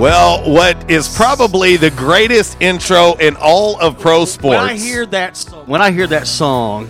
Well, what is probably the greatest intro in all of pro sports? When I hear that, when I hear that song,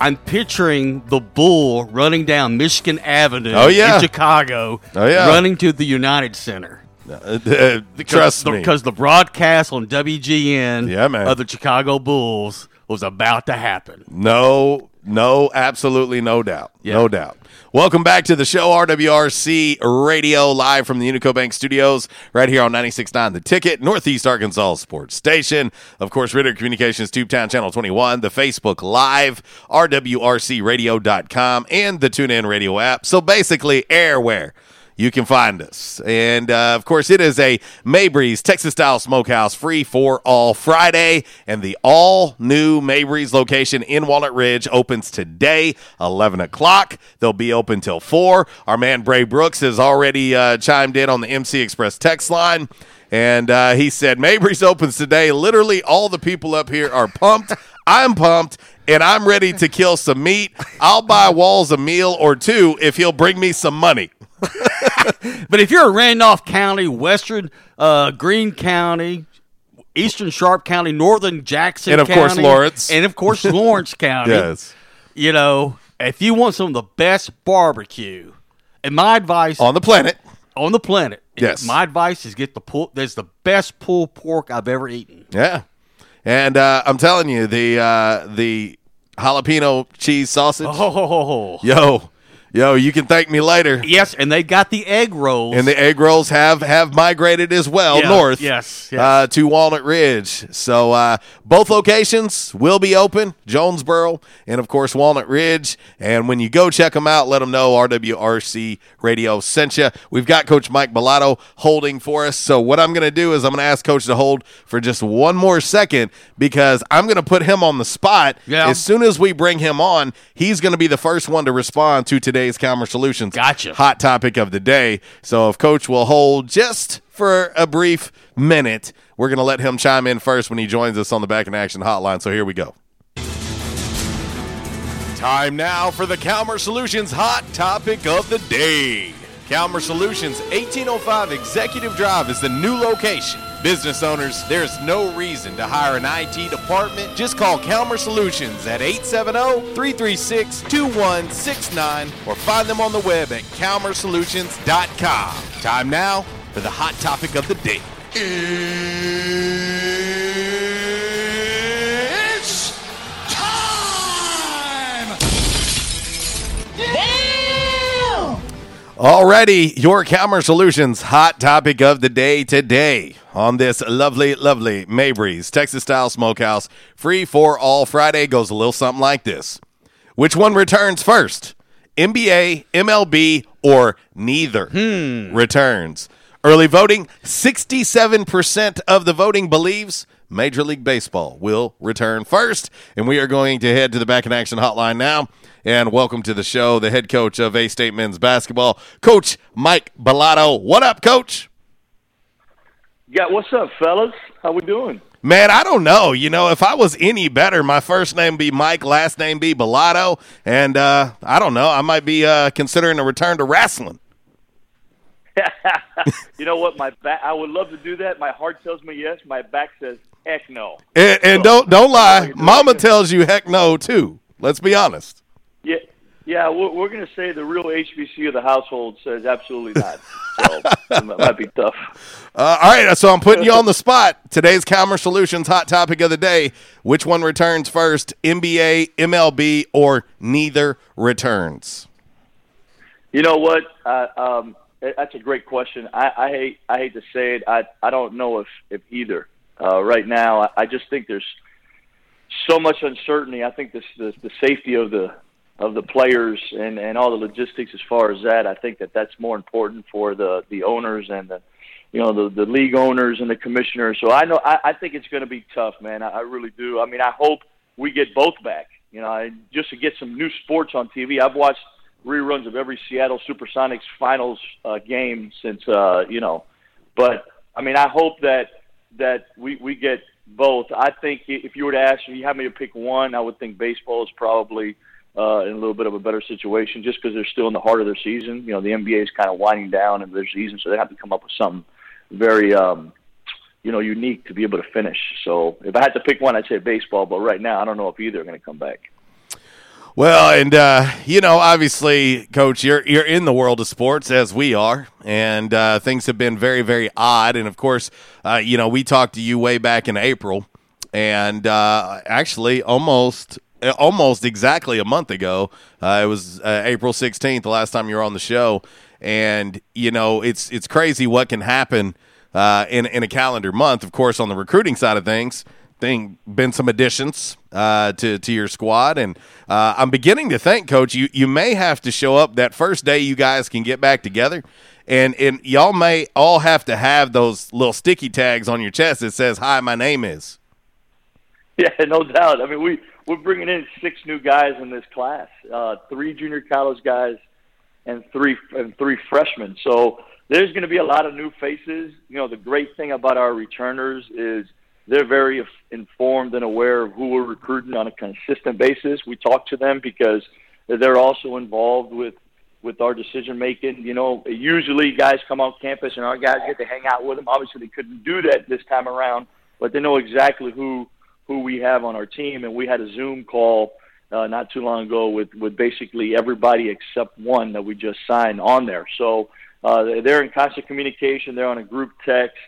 I'm picturing the bull running down Michigan Avenue Oh, yeah. in Chicago, Oh, yeah. running to the United Center. Uh, uh, trust me. Because the broadcast on WGN Yeah, man. of the Chicago Bulls was about to happen. No, no, absolutely no doubt. Yeah. No doubt. Welcome back to the show, RWRC Radio, live from the Unico Bank Studios, right here on 96.9 The Ticket, Northeast Arkansas Sports Station. Of course, Ritter Communications, Tubetown Channel 21, the Facebook Live, RWRCRadio.com, and the TuneIn Radio app. So basically, airware you can find us. And uh, of course, it is a Mabry's Texas style smokehouse free for all Friday. And the all new Mabry's location in Walnut Ridge opens today, 11 o'clock. They'll be open till 4. Our man Bray Brooks has already uh, chimed in on the MC Express text line. And uh, he said, Mabry's opens today. Literally, all the people up here are pumped. I'm pumped. And I'm ready to kill some meat. I'll buy Walls a meal or two if he'll bring me some money. But if you're in Randolph County, Western uh, Greene County, Eastern Sharp County, Northern Jackson And, of course, Lawrence. and of course Lawrence County, Yes. you know, if you want some of the best barbecue, and my advice On the planet. on the planet, Yes. my advice is get the pull. There's the best pulled pork I've ever eaten. Yeah. And uh, I'm telling you, the uh, the jalapeno cheese sausage. Oh, Yo, yo, you can thank me later. yes, and they got the egg rolls. And the egg rolls have have migrated as well Yeah, north. yes, yes. Uh, to Walnut Ridge. So uh, both locations will be open, Jonesboro and of course Walnut Ridge. And when you go check them out, let them know RWRC Radio sent you. We've got Coach Mike Balado holding for us. So what I'm going to do is I'm going to ask Coach to hold for just one more second because I'm going to put him on the spot. Yeah. As soon as we bring him on, he's going to be the first one to respond to today's Calmer Solutions Gotcha. hot topic of the day. So if Coach will hold just for a brief minute, we're going to let him chime in first when he joins us on the Back in Action hotline. So here we go. Time now for the Calmer Solutions hot topic of the day. Calmer Solutions 1805 Executive Drive is the new location. Business owners, there's no reason to hire an IT department. Just call Calmer Solutions at 870-336-2169 or find them on the web at calmersolutions.com. Time now for the hot topic of the day. Alrighty, your Calmer Solutions hot topic of the day today on this lovely, lovely Mabry's Texas style smokehouse. Free for all Friday goes a little something like this. Which one returns first? NBA, MLB, or neither hmm. returns? Early voting 67% of the voting believes Major League Baseball will return first. And we are going to head to the Back in Action hotline now. And welcome to the show, the head coach of A State men's basketball, Coach Mike Balado. What up, Coach? Yeah, what's up, fellas? How we doing? Man, I don't know. You know, if I was any better, my first name be Mike, last name be Balado, and uh, I don't know. I might be uh, considering a return to wrestling. You know what? My back. I would love to do that. My heart tells me yes. My back says heck no. And, and don't don't lie, Mama tells you heck no too. Let's be honest. Yeah, yeah. We're, we're going to say the real HBC of the household says absolutely not. So that might be tough. Uh, all right, so I'm putting you on the spot. Today's Calmer Solutions hot topic of the day: Which one returns first, NBA, MLB, or neither returns? You know what? Uh, um, that's a great question. I, I hate. I hate to say it. I. I don't know if if either. Uh, right now, I, I just think there's so much uncertainty. I think this the, the safety of the of the players and and all the logistics as far as that. I think that that's more important for the the owners and the you know the the league owners and the commissioners. So I know I, I think it's going to be tough, man. I, I really do. I mean, I hope we get both back. You know, I, just to get some new sports on TV. I've watched reruns of every Seattle SuperSonics finals uh, game since uh, you know, but I mean, I hope that that we we get both. I think if you were to ask me, you have me to pick one, I would think baseball is probably uh, in a little bit of a better situation just because they're still in the heart of their season. You know, the NBA is kind of winding down in their season, so they have to come up with something very um, you know unique to be able to finish. So if I had to pick one, I'd say baseball. But right now, I don't know if either are going to come back. Well, and uh, you know, obviously, Coach, you're you're in the world of sports as we are, and uh, things have been very, very odd. And of course, uh, you know, we talked to you way back in April, and uh, actually, almost almost exactly a month ago, uh, it was uh, April 16th, the last time you were on the show, and you know, it's it's crazy what can happen in in a calendar month. Of course, on the recruiting side of things thing been some additions uh, to to your squad, and uh, I'm beginning to think, Coach, you you may have to show up that first day you guys can get back together, and and y'all may all have to have those little sticky tags on your chest that says "Hi, my name is." Yeah, no doubt. I mean, we we're bringing in six new guys in this class, uh, three junior college guys, and three and three freshmen. So there's going to be a lot of new faces. You know, the great thing about our returners is they're very informed and aware of who we're recruiting on a consistent basis. We talk to them because they're also involved with with our decision making. You know, usually guys come on campus and our guys get to hang out with them. Obviously, they couldn't do that this time around, but they know exactly who who we have on our team. And we had a Zoom call uh, not too long ago with with basically everybody except one that we just signed on there. So uh, they're in constant communication. They're on a group text.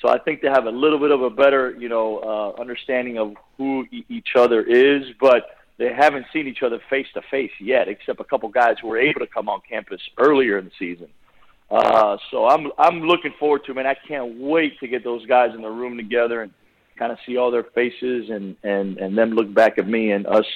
So I think they have a little bit of a better, you know, uh, understanding of who e- each other is, but they haven't seen each other face to face yet, except a couple guys who were able to come on campus earlier in the season. Uh, so I'm I'm looking forward to it, man. I can't wait to get those guys in the room together and kind of see all their faces and and and them look back at me and us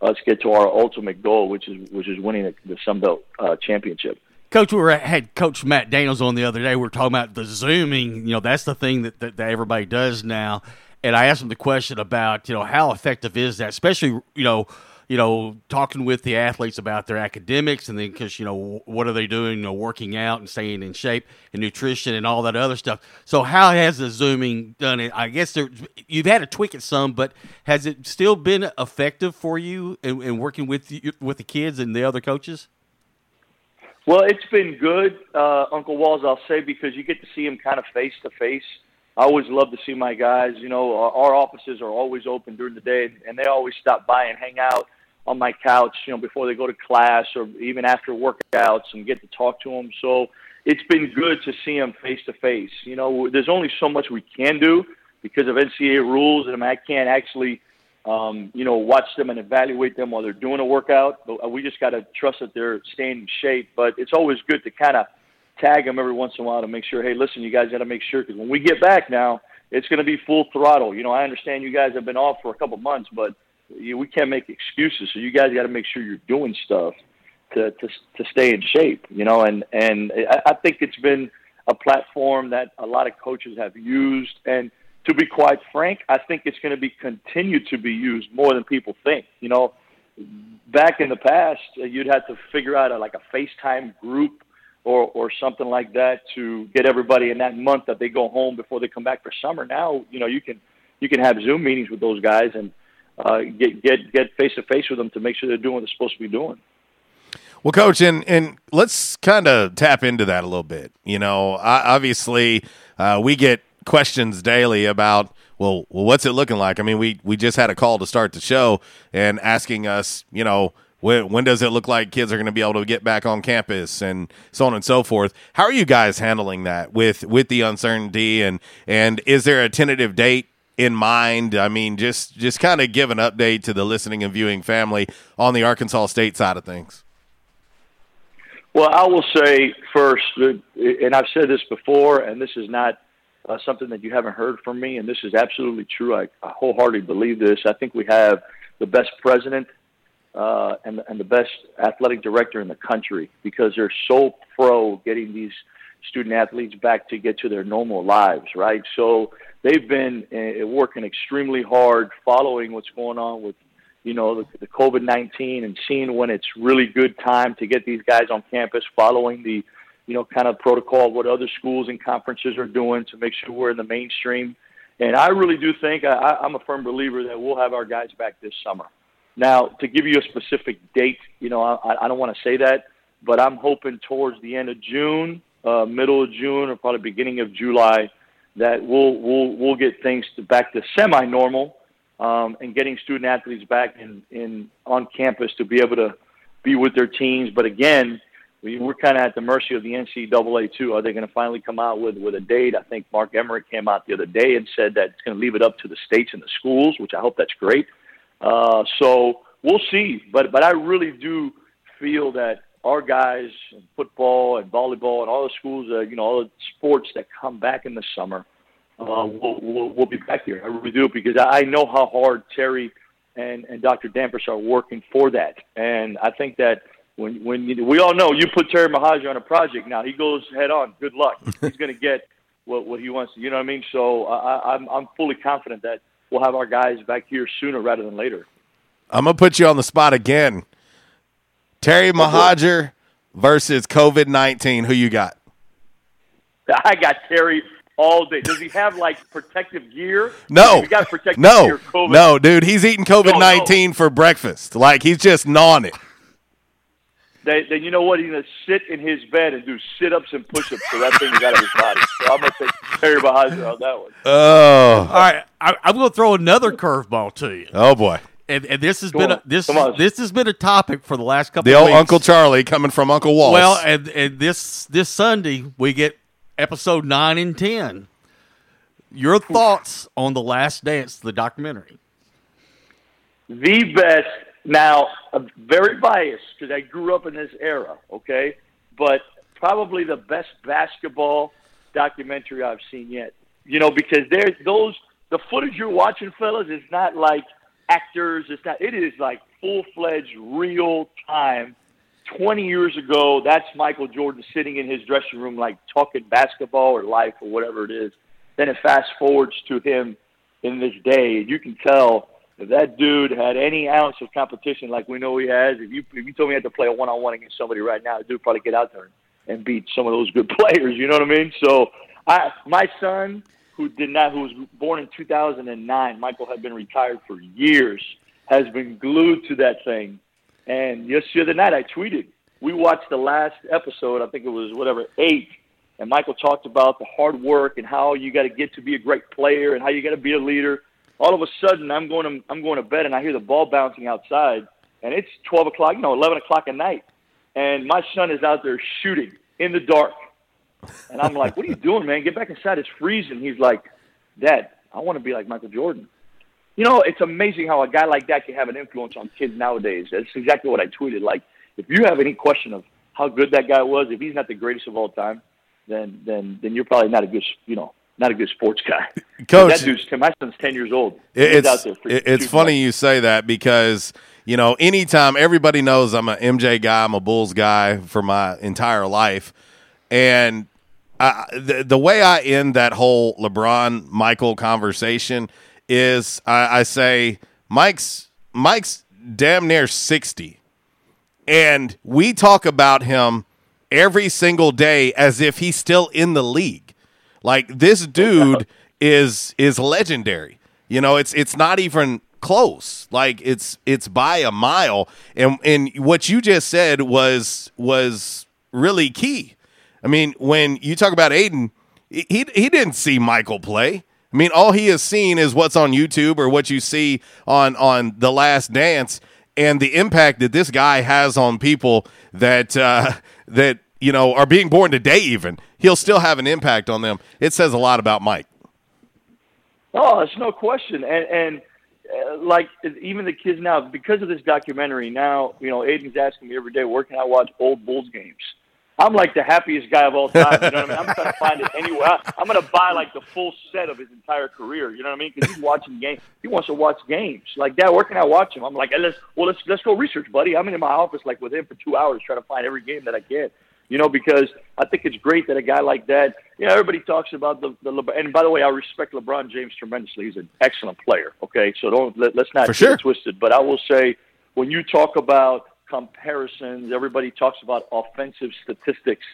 us get to our ultimate goal, which is which is winning the, the uh, championship. Coach, we were, had Coach Matt Daniels on the other day. We were talking about the zooming. You know, that's the thing that, that, that everybody does now. And I asked him the question about, you know, how effective is that, especially, you know, you know, talking with the athletes about their academics, and then because you know what are they doing, you know, working out and staying in shape and nutrition and all that other stuff. So, how has the zooming done it? I guess there, you've had to tweak it some, but has it still been effective for you in, in working with with the kids and the other coaches? Well, it's been good, uh, Uncle Walls. I'll say because you get to see him kind of face to face. I always love to see my guys. You know, our offices are always open during the day, and they always stop by and hang out on my couch. You know, before they go to class or even after workouts, and get to talk to them. So it's been good to see them face to face. You know, there's only so much we can do because of NCAA rules, and I, mean, I can't actually um, you know, watch them and evaluate them while they're doing a workout. But uh, we just got to trust that they're staying in shape. But it's always good to kind of tag them every once in a while to make sure, hey, listen, you guys got to make sure because when we get back now, it's going to be full throttle. You know, I understand you guys have been off for a couple months, but you, we can't make excuses. So you guys got to make sure you're doing stuff to to to stay in shape. You know, and and I, I think it's been a platform that a lot of coaches have used and to be quite frank, I think it's going to be continued to be used more than people think. You know, back in the past, you'd have to figure out a, like a FaceTime group or or something like that to get everybody in that month that they go home before they come back for summer. Now, you know, you can you can have Zoom meetings with those guys and uh, get get get face to face with them to make sure they're doing what they're supposed to be doing. Well, coach, and and let's kind of tap into that a little bit. You know, obviously, uh, we get questions daily about well, well, what's it looking like? I mean, we we just had a call to start the show and asking us, you know, when, when does it look like kids are going to be able to get back on campus and so on and so forth? How are you guys handling that with with the uncertainty and and is there a tentative date in mind? I mean, just just kind of give an update to the listening and viewing family on the Arkansas State side of things. Well, I will say first, and I've said this before, and this is not uh, something that you haven't heard from me, and this is absolutely true. I, I wholeheartedly believe this. I think we have the best president uh, and, and the best athletic director in the country because they're so pro getting these student athletes back to get to their normal lives, right? So they've been uh, working extremely hard, following what's going on with, you know, the, the COVID nineteen, and seeing when it's really good time to get these guys on campus, following the you know, kind of protocol, what other schools and conferences are doing to make sure we're in the mainstream. And I really do think I, I'm a firm believer that we'll have our guys back this summer. Now, to give you a specific date, you know, I, I don't want to say that, but I'm hoping towards the end of June uh, middle of June or probably beginning of July that we'll we'll we'll get things to back to semi-normal um, and getting student athletes back in, in on campus to be able to be with their teams. But again, we, we're kind of at the mercy of the NCAA too. Are they going to finally come out with with a date? I think Mark Emmert came out the other day and said that it's going to leave it up to the states and the schools, which I hope that's great. Uh, so we'll see. But but I really do feel that our guys in football and volleyball and all the schools, uh, you know, all the sports that come back in the summer, uh, we'll, we'll, we'll be back here. I really do because I know how hard Terry and, and Dr. Damphousse are working for that. And I think that when when you, we all know you put Terry Mohajir on a project now, he goes head on. Good luck. He's going to get what what he wants. You know what I mean? So I, I'm I'm fully confident that we'll have our guys back here sooner rather than later. I'm gonna put you on the spot again. Terry Mohajir versus COVID nineteen. Who you got? I got Terry all day. Does he have like protective gear? No, he got protective no, gear. COVID. no, dude. He's eating COVID nineteen no. for breakfast. Like he's just gnawing it. Then, then you know what? He's gonna sit in his bed and do sit ups and push ups so that thing is out of his body. So I'm gonna take Terry Mohajir on that one. Oh, All right, I, I'm going to throw another curveball to you, oh boy. And, and this has Go been on. a, this this has been a topic for the last couple. The of old weeks. Uncle Charlie coming from Uncle Walls. Well, and and this this Sunday we get episode nine and ten. Your thoughts on the Last Dance, the documentary? the best. Now, I'm very biased because I grew up in this era, okay? But probably the best basketball documentary I've seen yet. You know, because there's those the footage you're watching, fellas, is not like actors. It's not. It is like full fledged, real time. Twenty years ago, that's Michael Jordan sitting in his dressing room, like talking basketball or life or whatever it is. Then it fast forwards to him in this day. and You can tell if that dude had any ounce of competition like we know he has, if you if you told me I had to play a one on one against somebody right now, dude probably get out there and beat some of those good players. You know what I mean? So I my son who did not who was born in two thousand and nine, Michael had been retired for years, has been glued to that thing. And just the other night I tweeted, we watched the last episode, I think it was whatever, eight, and Michael talked about the hard work and how you got to get to be a great player and how you got to be a leader. All of a sudden, I'm going to I'm going to bed and I hear the ball bouncing outside, and it's 12 o'clock, no, 11 o'clock at night, and my son is out there shooting in the dark, and I'm like, "What are you doing, man? Get back inside! It's freezing." He's like, "Dad, I want to be like Michael Jordan." You know, it's amazing how a guy like that can have an influence on kids nowadays. That's exactly what I tweeted. Like, if you have any question of how good that guy was, if he's not the greatest of all time, then then then you're probably not a good you know not a good sports guy. Coach, that dude's my son's ten years old. He's it's out there freaking it's funny like- you say that because you know anytime everybody knows I'm an MJ guy, I'm a Bulls guy for my entire life, and I, the the way I end that whole LeBron Michael conversation is I, I say Mike's Mike's damn near sixty, and we talk about him every single day as if he's still in the league. Like this dude is is legendary. You know, it's it's not even close. Like it's it's by a mile. And and what you just said was was really key. I mean, when you talk about Aiden, he he didn't see Michael play. I mean, all he has seen is what's on YouTube or what you see on on The Last Dance, and the impact that this guy has on people that uh, that you know are being born today. Even he'll still have an impact on them. It says a lot about Mike. Oh, it's no question. And and uh, like even the kids now, because of this documentary, now you know Aiden's asking me every day, where can I watch old Bulls games? I'm like the happiest guy of all time. You know what I mean? I'm trying to find it anywhere. I'm going to buy like the full set of his entire career. You know what I mean? Because he's watching games. He wants to watch games. Like, Dad, where can I watch him? I'm like, hey, let's well, let's let's go research, buddy. I'm in my office like with him for two hours trying to find every game that I can. You know, because I think it's great that a guy like that. You know, everybody talks about the the LeBron. And by the way, I respect LeBron James tremendously. He's an excellent player. Okay, so don't let, let's not For get sure. it twisted. But I will say, when you talk about comparisons, everybody talks about offensive statistics.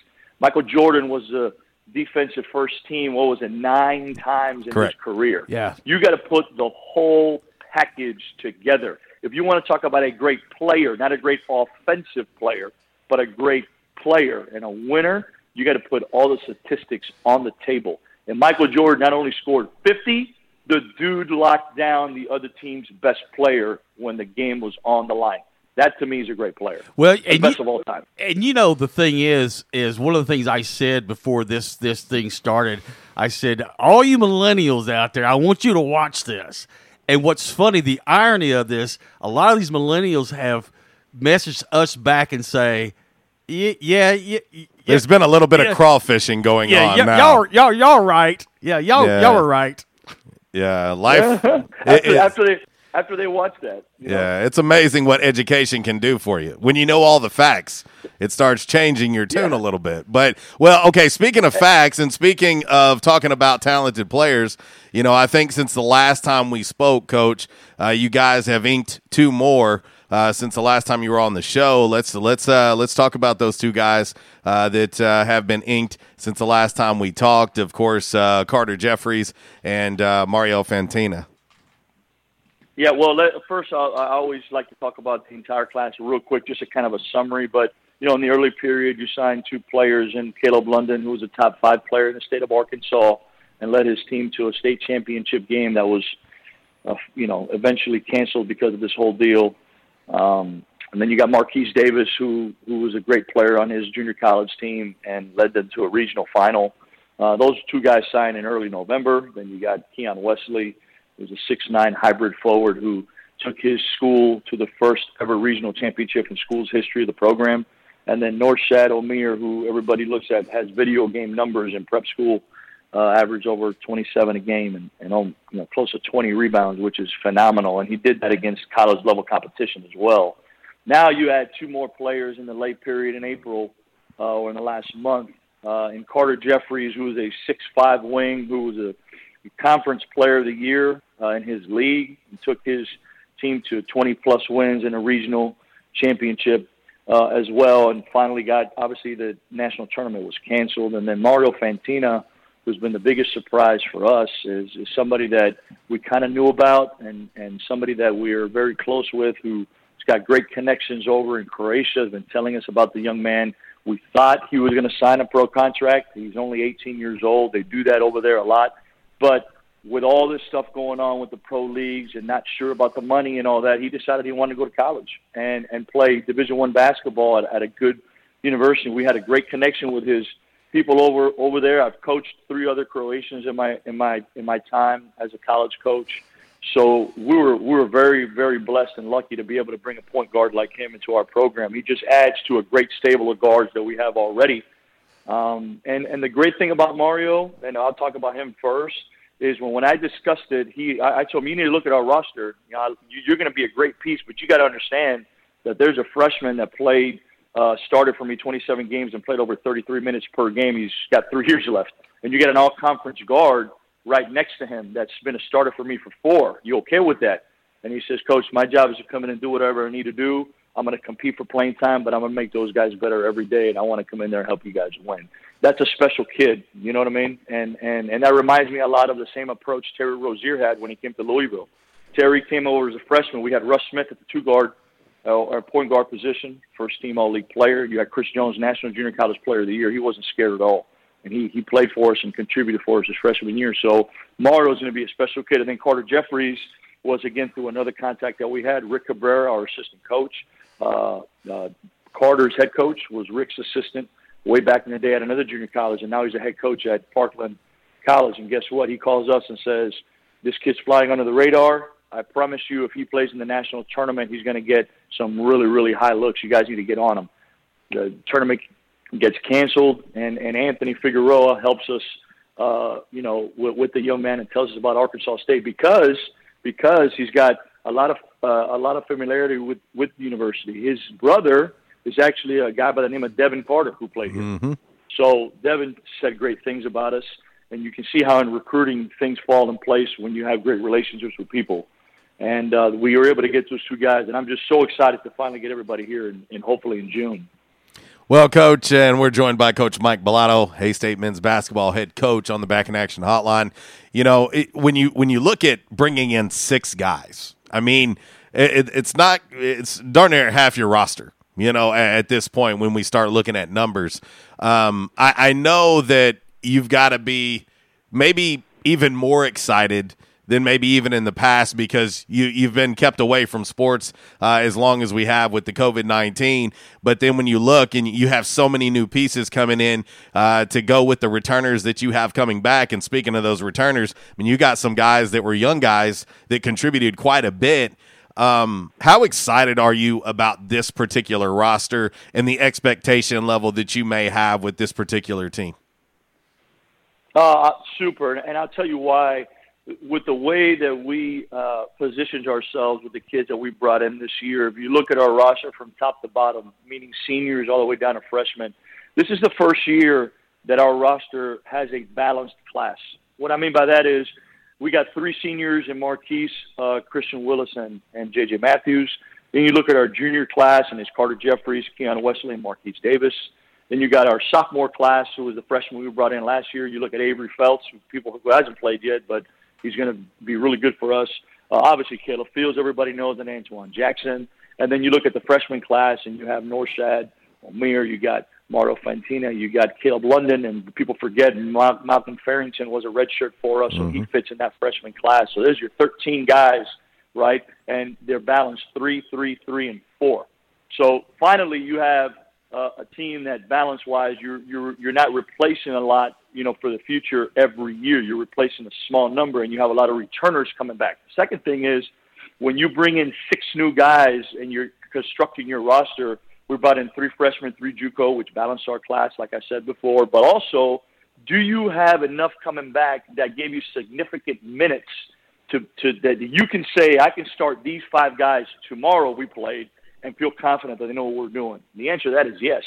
Michael Jordan was a defensive first team. What was it? Nine times in Correct. his career. Yeah. You got to put the whole package together. If you want to talk about a great player, not a great offensive player, but a great player and a winner, You got to put all the statistics on the table. And Michael Jordan not only scored 50, the dude locked down the other team's best player when the game was on the line. That to me is a great player. Well, the best you, of all time. And you know the thing is, is one of the things I said before this this thing started. I said, all you millennials out there, I want you to watch this. And what's funny, the irony of this, a lot of these millennials have messaged us back and say, yeah, yeah, yeah. There's been a little bit yeah, of crawfishing going yeah, on yeah, now. Y'all, y'all, y'all right. Yeah, y'all, yeah. y'all are right. Yeah, life. after, it, after they after they watch that. Yeah, know? it's amazing what education can do for you. When you know all the facts, it starts changing your tune yeah. a little bit. But well, okay, speaking of facts and speaking of talking about talented players, you know, I think since the last time we spoke, coach, uh, you guys have inked two more. Uh, since the last time you were on the show, let's let's uh, let's talk about those two guys uh, that uh, have been inked since the last time we talked. Of course, uh, Carter Jeffries and uh, Mario Fantina. Yeah, well, let, first I, I always like to talk about the entire class real quick, just a kind of a summary. But you know, in the early period, you signed two players, and Caleb London, who was a top five player in the state of Arkansas, and led his team to a state championship game that was, uh, you know, eventually canceled because of this whole deal. Um, and then you got Marquise Davis, who who was a great player on his junior college team and led them to a regional final. Uh, those two guys signed in early November. Then you got Keon Wesley was a six-nine hybrid forward who took his school to the first ever regional championship in school's history of the program. And then Norshad Omier, who everybody looks at, has video game numbers in prep school, uh, averaged over 27 a game and, and you know, close to 20 rebounds, which is phenomenal. And he did that against college level competition as well. Now you add two more players in the late period in April uh, or in the last month. Uh, in Carter Jeffries, who was a six-five wing, who was a conference player of the year uh, in his league. He took his team to 20 plus wins in a regional championship uh, as well, and finally got obviously the national tournament was canceled, and then Mario Fantina, who's been the biggest surprise for us, is, is somebody that we kind of knew about and and somebody that we're very close with who's got great connections over in Croatia. Has been telling us about the young man. We thought he was going to sign a pro contract. He's only 18 years old. They do that over there a lot. But with all this stuff going on with the pro leagues and not sure about the money and all that, he decided he wanted to go to college and and play Division One basketball at, at a good university. We had a great connection with his people over over there. I've coached three other Croatians in my in my in my time as a college coach. So we were we were very very blessed and lucky to be able to bring a point guard like him into our program. He just adds to a great stable of guards that we have already. Um, and and the great thing about Mario, and I'll talk about him first is when when I discussed it, he I, I told him you need to look at our roster. You know, you, you're going to be a great piece, but you got to understand that there's a freshman that played uh, started for me 27 games and played over 33 minutes per game. He's got three years left, and you get an all-conference guard right next to him that's been a starter for me for four. You okay with that? And he says, Coach, my job is to come in and do whatever I need to do. I'm going to compete for playing time, but I'm going to make those guys better every day, and I want to come in there and help you guys win that's a special kid. You know what I mean? And and and that reminds me a lot of the same approach Terry Rozier had when he came to Louisville. Terry came over as a freshman. We had Russ Smith at the two guard uh, or point guard position, first team All League player. You had Chris Jones, National Junior College Player of the Year. He wasn't scared at all, and he he played for us and contributed for us his freshman year. So Mario's going to be a special kid. And then Carter Jeffries was again through another contact that we had. Rick Cabrera, our assistant coach. Uh, uh, Carter's head coach was Rick's assistant way back in the day at another junior college, and now he's a head coach at Parkland College. And guess what? He calls us and says, "This kid's flying under the radar. I promise you, if he plays in the national tournament, he's going to get some really, really high looks. You guys need to get on him." The tournament gets canceled, and and Anthony Figueroa helps us, uh, you know, with, with the young man and tells us about Arkansas State because because he's got a lot of uh, a lot of familiarity with with the university. His brother is actually a guy by the name of Devin Carter who played here. Mm-hmm. So Devin said great things about us, and you can see how in recruiting things fall in place when you have great relationships with people. And uh, we were able to get those two guys, and I'm just so excited to finally get everybody here, and hopefully in June. Well, Coach, and we're joined by Coach Mike Balado, A State men's basketball head coach on the Back in Action Hotline. You know, it, when you when you look at bringing in six guys, I mean, it, it's not it's darn near half your roster You know, at, at this point when we start looking at numbers, um, I, I know that you've got to be maybe even more excited than maybe even in the past because you you've been kept away from sports uh, as long as we have with the COVID nineteen. But then when you look and you have so many new pieces coming in uh, to go with the returners that you have coming back. And speaking of those returners, I mean you got some guys that were young guys that contributed quite a bit. Um, how excited are you about this particular roster and the expectation level that you may have with this particular team? Uh, super, and I'll tell you why with the way that we uh, positioned ourselves with the kids that we brought in this year, if you look at our roster from top to bottom, meaning seniors all the way down to freshmen, this is the first year that our roster has a balanced class. What I mean by that is we got three seniors in Marquise, uh, Christian Willis, and, and J.J. Matthews. Then you look at our junior class, and it's Carter Jeffries, Keon Wesley, and Marquise Davis. Then you got our sophomore class, who was the freshman we brought in last year. You look at Avery Felts, who people who hasn't played yet, but – He's going to be really good for us. Uh, obviously, Caleb Fields, everybody knows, and Antoine Jackson. And then you look at the freshman class, and you have Norshad, Omier, you got Mario Fantina, you got Caleb London, and people forget Malcolm Farrington was a redshirt for us, so mm-hmm. he fits in that freshman class. So there's your 13 guys, right? And they're balanced three, three, three, and four. So finally, you have uh, a team that balance wise, you're you're you're not replacing a lot you know, for the future every year. You're replacing a small number and you have a lot of returners coming back. The second thing is when you bring in six new guys and you're constructing your roster, we brought in three freshmen, three JUCO, which balanced our class, like I said before. But also, do you have enough coming back that gave you significant minutes to, to that you can say, I can start these five guys tomorrow we played and feel confident that they know what we're doing? And the answer to that is yes.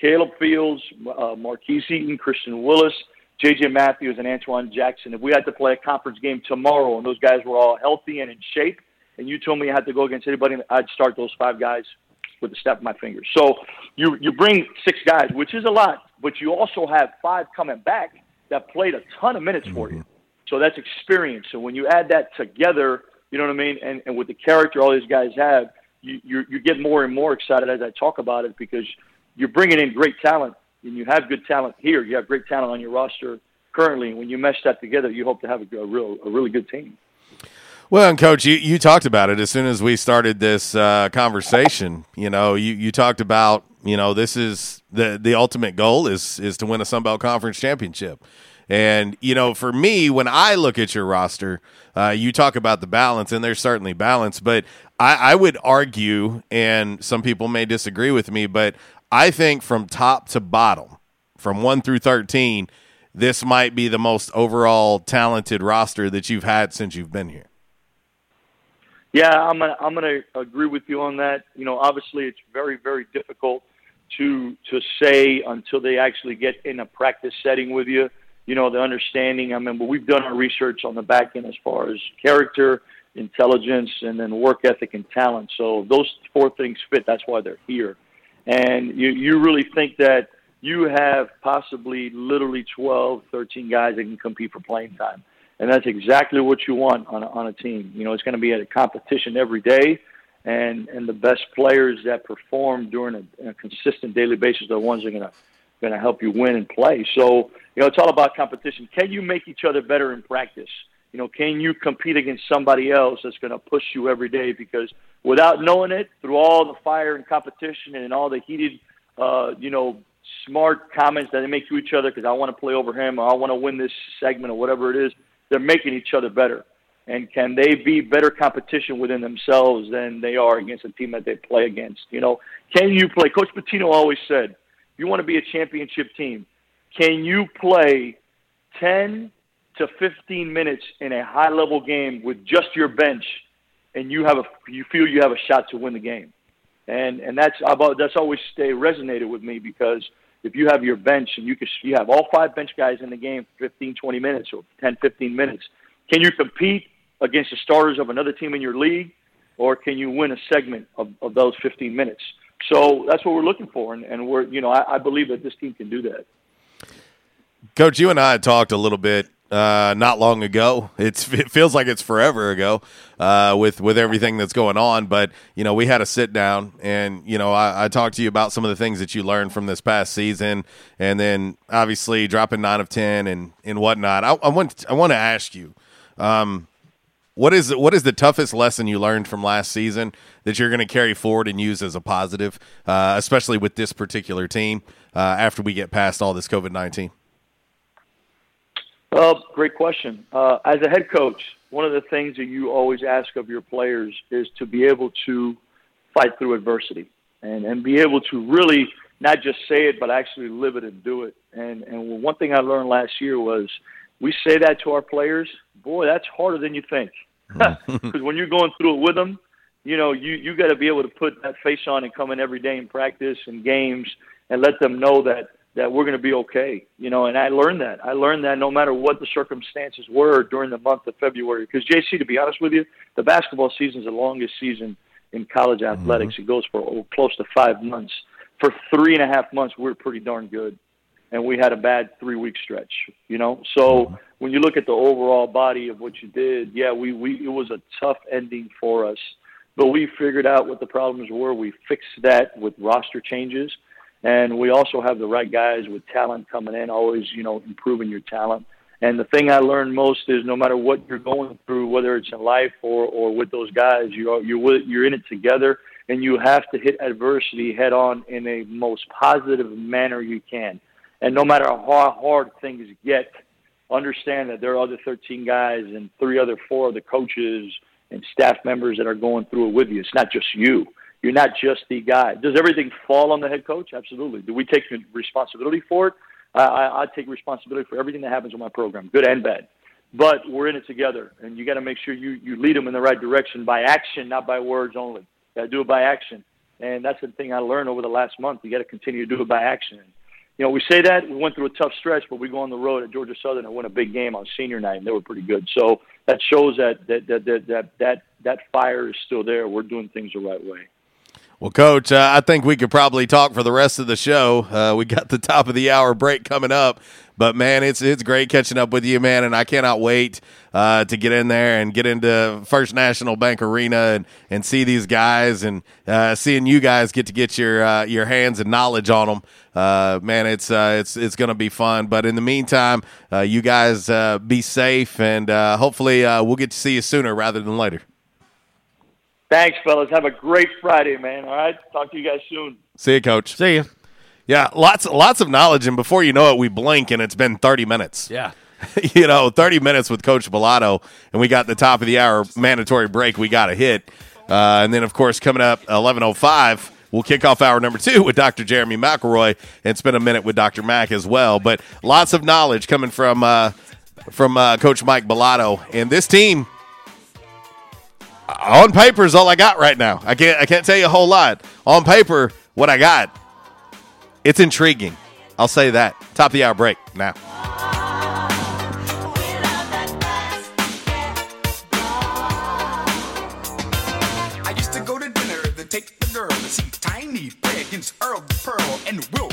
Caleb Fields, uh, Marquise Eaton, Christian Willis, J.J. Matthews, and Antoine Jackson. If we had to play a conference game tomorrow and those guys were all healthy and in shape, and you told me I had to go against anybody, I'd start those five guys with the snap of my fingers. So you you bring six guys, which is a lot, but you also have five coming back that played a ton of minutes for you. Mm-hmm. So that's experience. So when you add that together, you know what I mean, and, and with the character all these guys have, you, you you get more and more excited as I talk about it because – you're bringing in great talent, and you have good talent here. You have great talent on your roster currently. When you mesh that together, you hope to have a, a real, a really good team. Well, and coach, you, you talked about it as soon as we started this uh, conversation. You know, you, you talked about you know this is the the ultimate goal is is to win a Sun Belt Conference championship. And you know, for me, when I look at your roster, uh, you talk about the balance, and there's certainly balance. But I, I would argue, and some people may disagree with me, but I think from top to bottom, from one through 13, this might be the most overall talented roster that you've had since you've been here. Yeah, I'm gonna, I'm going to agree with you on that. You know, obviously it's very very difficult to to say until they actually get in a practice setting with you. You know, the understanding. I mean, but we've done our research on the back end as far as character, intelligence, and then work ethic and talent. So those four things fit. That's why they're here and you you really think that you have possibly literally 12, 13 guys that can compete for playing time. And that's exactly what you want on a, on a team. You know, it's going to be at a competition every day, and and the best players that perform during a, a consistent daily basis are the ones that are going to going to help you win and play. So, you know, it's all about competition. Can you make each other better in practice? You know, can you compete against somebody else that's going to push you every day? Because without knowing it, through all the fire and competition and all the heated, uh, you know, smart comments that they make to each other because I want to play over him or I want to win this segment or whatever it is, they're making each other better. And can they be better competition within themselves than they are against a team that they play against? You know, can you play? Coach Pitino always said, you want to be a championship team. Can you play 10 to 15 minutes in a high level game with just your bench, and you have a you feel you have a shot to win the game, and and that's about that's always stay resonated with me because if you have your bench and you can you have all five bench guys in the game for 15 20 minutes or 10 15 minutes, can you compete against the starters of another team in your league, or can you win a segment of, of those 15 minutes? So that's what we're looking for, and, and we're you know I, I believe that this team can do that. Coach, you and I talked a little bit uh, not long ago. It's it feels like it's forever ago uh, with with everything that's going on. But you know, we had a sit down, and you know, I, I, talked to you about some of the things that you learned from this past season, and then obviously dropping nine of ten and and whatnot. I, I want I want to ask you. Um, what is what is the toughest lesson you learned from last season that you're going to carry forward and use as a positive, uh, especially with this particular team uh, after we get past all this COVID nineteen? Well, great question. Uh, as a head coach, one of the things that you always ask of your players is to be able to fight through adversity and, and be able to really not just say it, but actually live it and do it. And, and one thing I learned last year was we say that to our players. Boy, that's harder than you think. Because when you're going through it with them, you know, you, you got to be able to put that face on and come in every day in practice and games and let them know that that we're going to be okay. You know, and I learned that. I learned that no matter what the circumstances were during the month of February. Because JC, to be honest with you, the basketball season is the longest season in college mm-hmm. athletics. Mm-hmm. It goes for oh, close to five months. For three and a half months, we're pretty darn good, and we had a bad three week stretch. You know, so when you look at the overall body of what you did, yeah, we we it was a tough ending for us. But we figured out what the problems were. We fixed that with roster changes and we also have the right guys with talent coming in, always, you know, improving your talent. And the thing I learned most is no matter what you're going through, whether it's in life or, or with those guys, you are, you're, you're in it together and you have to hit adversity head on in a most positive manner you can. And no matter how hard things get, understand that there are other 13 guys and three other, four other coaches and staff members that are going through it with you. It's not just you. You're not just the guy. Does everything fall on the head coach? Absolutely. Do we take responsibility for it? I, I, I take responsibility for everything that happens in my program, good and bad. But we're in it together, and you got to make sure you, you lead them in the right direction by action, not by words only. Got to do it by action, and that's the thing I learned over the last month. You got to continue to do it by action. You know, we say that we went through a tough stretch, but we go on the road at Georgia Southern and win a big game on senior night, and they were pretty good. So that shows that that that that that that, that fire is still there. We're doing things the right way. Well, Coach, uh, I think we could probably talk for the rest of the show. Uh, we got the top of the hour break coming up, but man, it's it's great catching up with you, man, and I cannot wait uh, to get in there and get into First National Bank Arena and, and see these guys and uh, seeing you guys get to get your uh, your hands and knowledge on them. Uh, man, it's it's it's going to be fun. But in the meantime, you guys be safe, and hopefully we'll get to see you sooner rather than later. Thanks, fellas. Have a great Friday, man. All right. Talk to you guys soon. See you, Coach. See you. Yeah, lots lots of knowledge, and before you know it, we blink and it's been thirty minutes. Yeah. you know, 30 minutes with Coach Balado, and we got the top of the hour mandatory break we got to hit. Uh, and then, of course, coming up 11.05, we'll kick off hour number two with Dr. Jeremy McElroy and spend a minute with Dr. Mack as well. But lots of knowledge coming from uh, from uh, Coach Mike Balado. And this team – on paper is all I got right now. I can't I can't tell you a whole lot. On paper, what I got, it's intriguing. I'll say that. Top of the hour break now. I used to go to dinner, then take the girl to see Tiny Earl, Pearl, and Will